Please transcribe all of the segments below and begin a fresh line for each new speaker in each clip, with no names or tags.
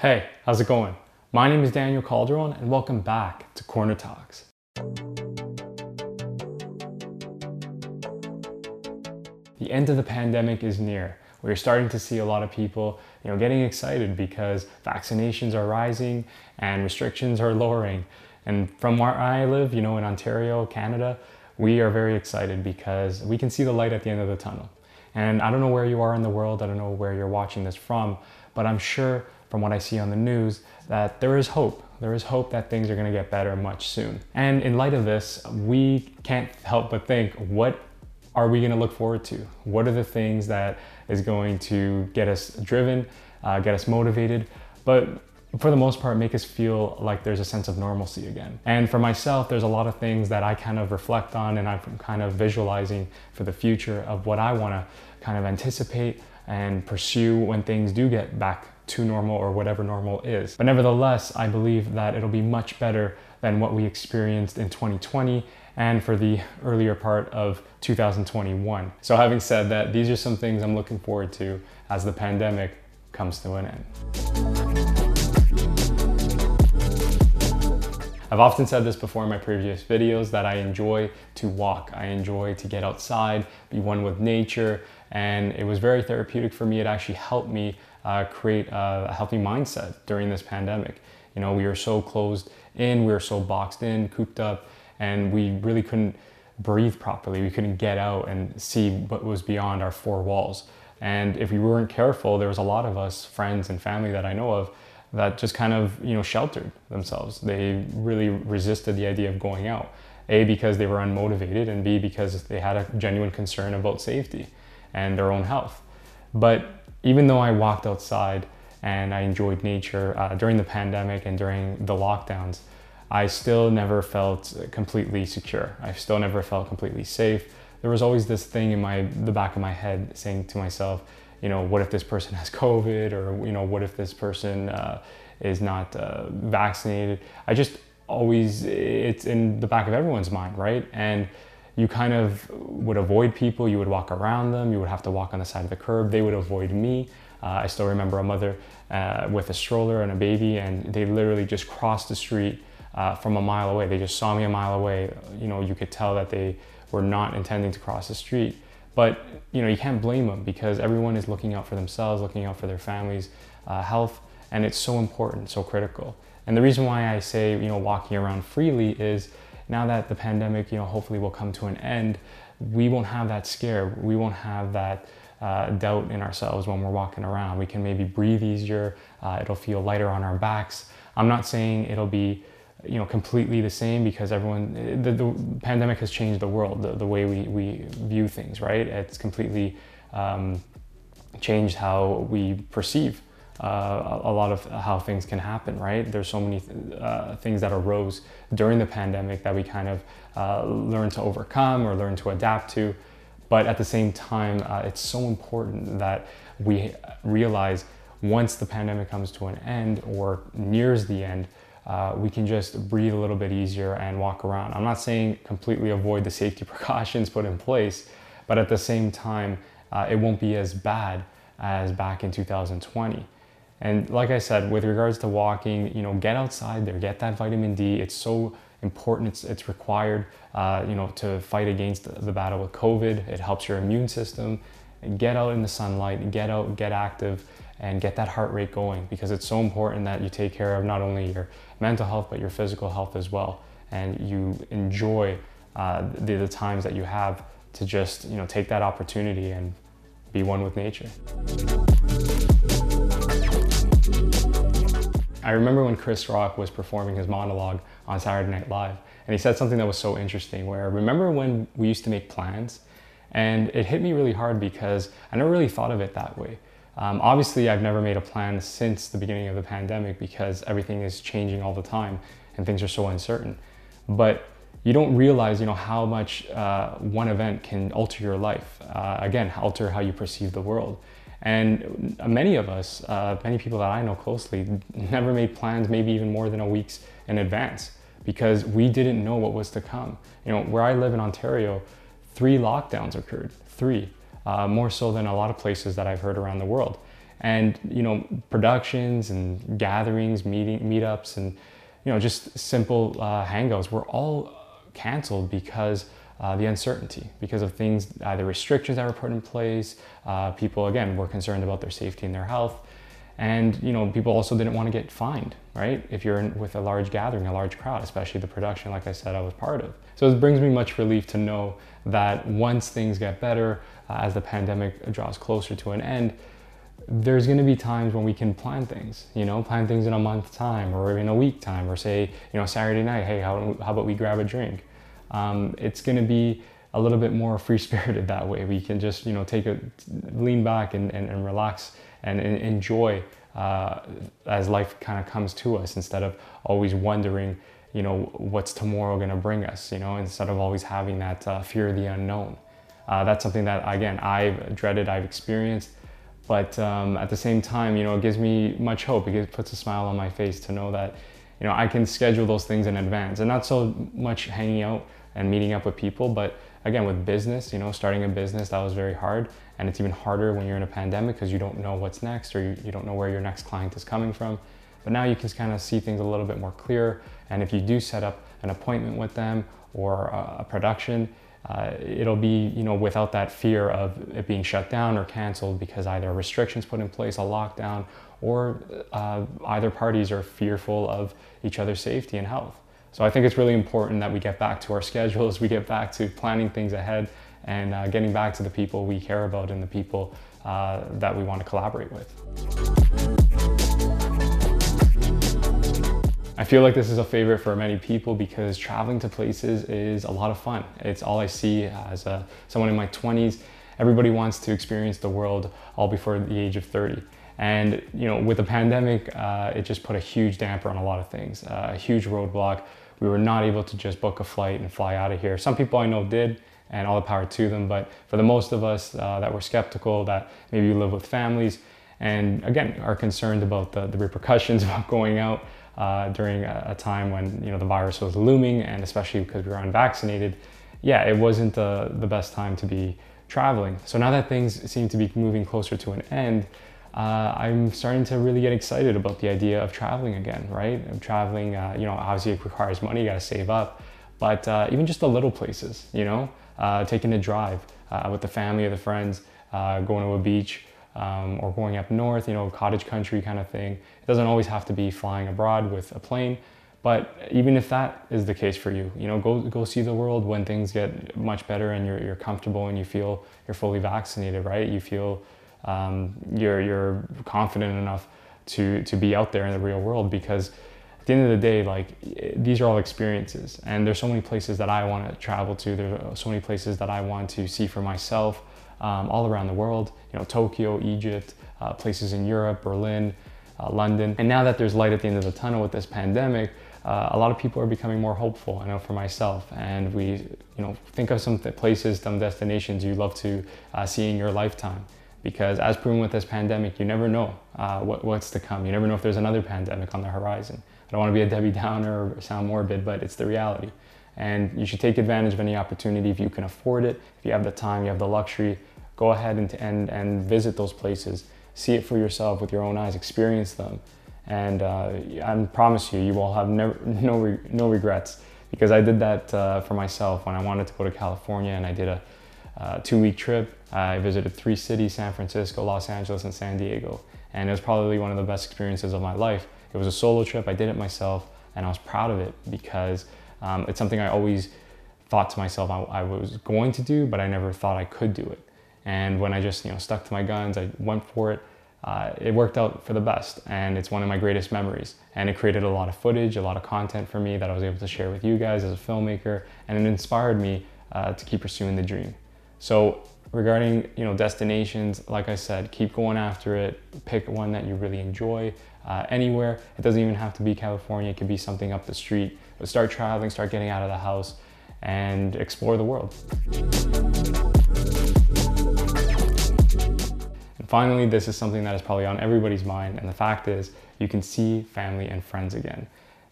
Hey, how's it going? My name is Daniel Calderon and welcome back to Corner Talks. The end of the pandemic is near. We're starting to see a lot of people, you know, getting excited because vaccinations are rising and restrictions are lowering. And from where I live, you know, in Ontario, Canada, we are very excited because we can see the light at the end of the tunnel. And I don't know where you are in the world, I don't know where you're watching this from, but I'm sure from what I see on the news that there is hope. There is hope that things are going to get better much soon. And in light of this, we can't help but think what are we going to look forward to? What are the things that is going to get us driven, uh, get us motivated, but for the most part, make us feel like there's a sense of normalcy again. And for myself, there's a lot of things that I kind of reflect on and I'm kind of visualizing for the future of what I want to kind of anticipate and pursue when things do get back to normal or whatever normal is. But nevertheless, I believe that it'll be much better than what we experienced in 2020 and for the earlier part of 2021. So having said that, these are some things I'm looking forward to as the pandemic comes to an end. I've often said this before in my previous videos that I enjoy to walk. I enjoy to get outside, be one with nature, and it was very therapeutic for me. It actually helped me uh, create a healthy mindset during this pandemic. You know, we were so closed in, we were so boxed in, cooped up, and we really couldn't breathe properly. We couldn't get out and see what was beyond our four walls. And if we weren't careful, there was a lot of us, friends and family that I know of, that just kind of, you know, sheltered themselves. They really resisted the idea of going out. A, because they were unmotivated, and B, because they had a genuine concern about safety and their own health. But even though I walked outside and I enjoyed nature uh, during the pandemic and during the lockdowns, I still never felt completely secure. I still never felt completely safe. There was always this thing in my the back of my head saying to myself, you know, what if this person has COVID, or you know, what if this person uh, is not uh, vaccinated? I just always it's in the back of everyone's mind, right? And you kind of would avoid people, you would walk around them, you would have to walk on the side of the curb, they would avoid me. Uh, I still remember a mother uh, with a stroller and a baby, and they literally just crossed the street uh, from a mile away. They just saw me a mile away. You know, you could tell that they were not intending to cross the street. But you know, you can't blame them because everyone is looking out for themselves, looking out for their families' uh, health, and it's so important, so critical. And the reason why I say you know walking around freely is now that the pandemic, you know, hopefully will come to an end, we won't have that scare. We won't have that uh, doubt in ourselves when we're walking around. We can maybe breathe easier. Uh, it'll feel lighter on our backs. I'm not saying it'll be you know completely the same because everyone the, the pandemic has changed the world the, the way we, we view things right it's completely um, changed how we perceive uh, a lot of how things can happen, right? There's so many uh, things that arose during the pandemic that we kind of uh, learn to overcome or learn to adapt to. But at the same time, uh, it's so important that we realize once the pandemic comes to an end or nears the end, uh, we can just breathe a little bit easier and walk around. I'm not saying completely avoid the safety precautions put in place, but at the same time, uh, it won't be as bad as back in 2020. And like I said, with regards to walking, you know, get outside there, get that vitamin D. It's so important. It's, it's required, uh, you know, to fight against the, the battle with COVID. It helps your immune system. Get out in the sunlight, get out, get active, and get that heart rate going because it's so important that you take care of not only your mental health but your physical health as well, and you enjoy uh, the, the times that you have to just you know take that opportunity and be one with nature. I remember when Chris Rock was performing his monologue on Saturday Night Live, and he said something that was so interesting. Where remember when we used to make plans, and it hit me really hard because I never really thought of it that way. Um, obviously, I've never made a plan since the beginning of the pandemic because everything is changing all the time and things are so uncertain. But you don't realize, you know, how much uh, one event can alter your life. Uh, again, alter how you perceive the world. And many of us, uh, many people that I know closely, never made plans, maybe even more than a week's in advance, because we didn't know what was to come. You know, where I live in Ontario, three lockdowns occurred, three, uh, more so than a lot of places that I've heard around the world. And you know, productions and gatherings, meeting meetups, and you know, just simple uh, hangouts were all canceled because uh, the uncertainty, because of things, either restrictions that were put in place. Uh, people again were concerned about their safety and their health, and you know, people also didn't want to get fined, right? If you're in, with a large gathering, a large crowd, especially the production, like I said, I was part of. So it brings me much relief to know that once things get better, uh, as the pandemic draws closer to an end, there's going to be times when we can plan things, you know, plan things in a month time or in a week time, or say, you know, Saturday night, hey, how, how about we grab a drink? Um, it's going to be a little bit more free spirited that way. We can just, you know, take a lean back and, and, and relax and, and enjoy uh, as life kind of comes to us instead of always wondering, you know, what's tomorrow going to bring us, you know, instead of always having that uh, fear of the unknown. Uh, that's something that, again, I've dreaded, I've experienced. But um, at the same time, you know, it gives me much hope. It puts a smile on my face to know that, you know, I can schedule those things in advance and not so much hanging out and meeting up with people, but again, with business, you know, starting a business, that was very hard. And it's even harder when you're in a pandemic because you don't know what's next or you, you don't know where your next client is coming from. But now you can kind of see things a little bit more clear. And if you do set up an appointment with them or a, production, uh, it'll be you know without that fear of it being shut down or canceled because either restrictions put in place, a lockdown, or uh, either parties are fearful of each other's safety and health. So I think it's really important that we get back to our schedules, we get back to planning things ahead, and uh, getting back to the people we care about and the people uh, that we want to collaborate with. I feel like this is a favorite for many people because traveling to places is a lot of fun. It's all I see as a, someone in my 20s. Everybody wants to experience the world all before the age of 30. And you know, with the pandemic, uh, it just put a huge damper on a lot of things, uh, a huge roadblock. We were not able to just book a flight and fly out of here. Some people I know did, and all the power to them. But for the most of us uh, that were skeptical, that maybe you live with families, and again are concerned about the, the repercussions about going out, uh, during a, a, time when you know the virus was looming, and especially because we were unvaccinated, yeah, it wasn't the, the best time to be traveling. So now that things seem to be moving closer to an end, uh, I'm starting to really get excited about the idea of traveling again, right? Of traveling, uh, you know, obviously it requires money, you gotta save up, but uh, even just the little places, you know, uh, taking a drive uh, with the family or the friends, uh, going to a beach, um, or going up north, you know, cottage country kind of thing. It doesn't always have to be flying abroad with a plane, but even if that is the case for you, you know, go go see the world when things get much better and you're, you're comfortable and you feel you're fully vaccinated, right? You feel um, you're you're confident enough to to be out there in the real world because at the end of the day, like these are all experiences, and there's so many places that I want to travel to. There's so many places that I want to see for myself um, all around the world, you know, Tokyo, Egypt, uh, places in Europe, Berlin, uh, London. And now that there's light at the end of the tunnel with this pandemic, uh, a lot of people are becoming more hopeful, I know for myself. And we, you know, think of some places, some destinations you love to uh, see in your lifetime. Because as proven with this pandemic, you never know uh, what, what's to come. You never know if there's another pandemic on the horizon. I don't want to be a Debbie Downer or sound morbid, but it's the reality. And you should take advantage of any opportunity if you can afford it, if you have the time, you have the luxury, go ahead and, and, and visit those places. See it for yourself with your own eyes, experience them. And uh, I promise you, you will have never, no, no regrets because I did that uh, for myself when I wanted to go to California and I did a uh, two week trip. I visited three cities, San Francisco, Los Angeles, and San Diego. And it was probably one of the best experiences of my life. It was a solo trip, I did it myself, and I was proud of it because um, it's something I always thought to myself I, I was going to do, but I never thought I could do it. And when I just you know stuck to my guns, I went for it. Uh, it worked out for the best, and it's one of my greatest memories. And it created a lot of footage, a lot of content for me that I was able to share with you guys as a filmmaker, and it inspired me uh, to keep pursuing the dream. So regarding you know destinations, like I said, keep going after it. Pick one that you really enjoy. Uh, anywhere. It doesn't even have to be California. It could be something up the street. But start traveling, start getting out of the house, and explore the world. And finally, this is something that is probably on everybody's mind, and the fact is, you can see family and friends again.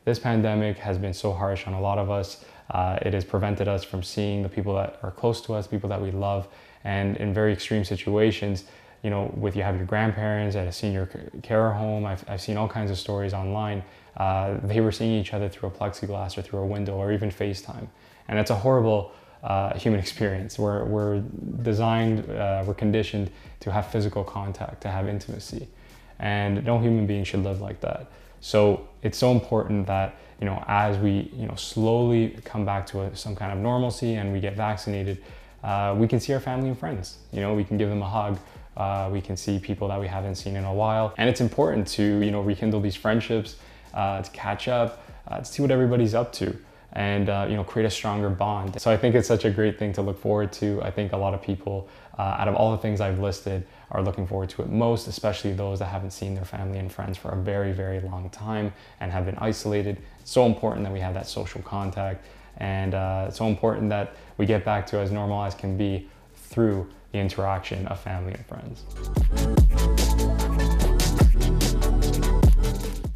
This pandemic has been so harsh on a lot of us. Uh, it has prevented us from seeing the people that are close to us, people that we love, and in very extreme situations, you know, with you have your grandparents at a senior care home. I've, I've seen all kinds of stories online. Uh, they were seeing each other through a plexiglass or through a window or even FaceTime. And it's a horrible uh, human experience. We're, we're designed, uh, we're conditioned to have physical contact, to have intimacy. And no human being should live like that. So it's so important that, you know, as we, you know, slowly come back to a, some kind of normalcy and we get vaccinated, uh, we can see our family and friends. You know, we can give them a hug. Uh, we can see people that we haven't seen in a while. And it's important to, you know, rekindle these friendships, uh, to catch up, uh, to see what everybody's up to and uh, you know create a stronger bond. So I think it's such a great thing to look forward to. I think a lot of people, uh, out of all the things I've listed, are looking forward to it most, especially those that haven't seen their family and friends for a very very long time and have been isolated. It's so important that we have that social contact, and uh, it's so important that we get back to as normal as can be through the interaction of family and friends.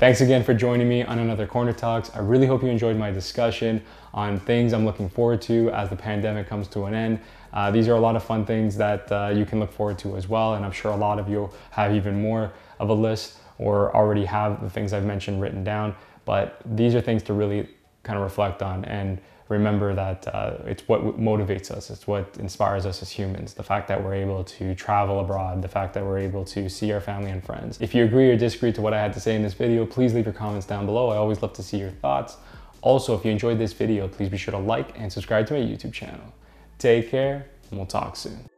Thanks again for joining me on another Corner Talks. I really hope you enjoyed my discussion on things I'm looking forward to as the pandemic comes to an end. Uh, these are a lot of fun things that uh, you can look forward to as well, and I'm sure a lot of you have even more of a list or already have the things I've mentioned written down. But these are things to really kind of reflect on and remember that uh, it's what motivates us, it's what inspires us as humans. The fact that we're able to travel abroad, the fact that we're able to see our family and friends. If you agree or disagree to what I had to say in this video, please leave your comments down below. I always love to see your thoughts. Also, if you enjoyed this video, please be sure to like and subscribe to my YouTube channel. Take care, and we'll talk soon.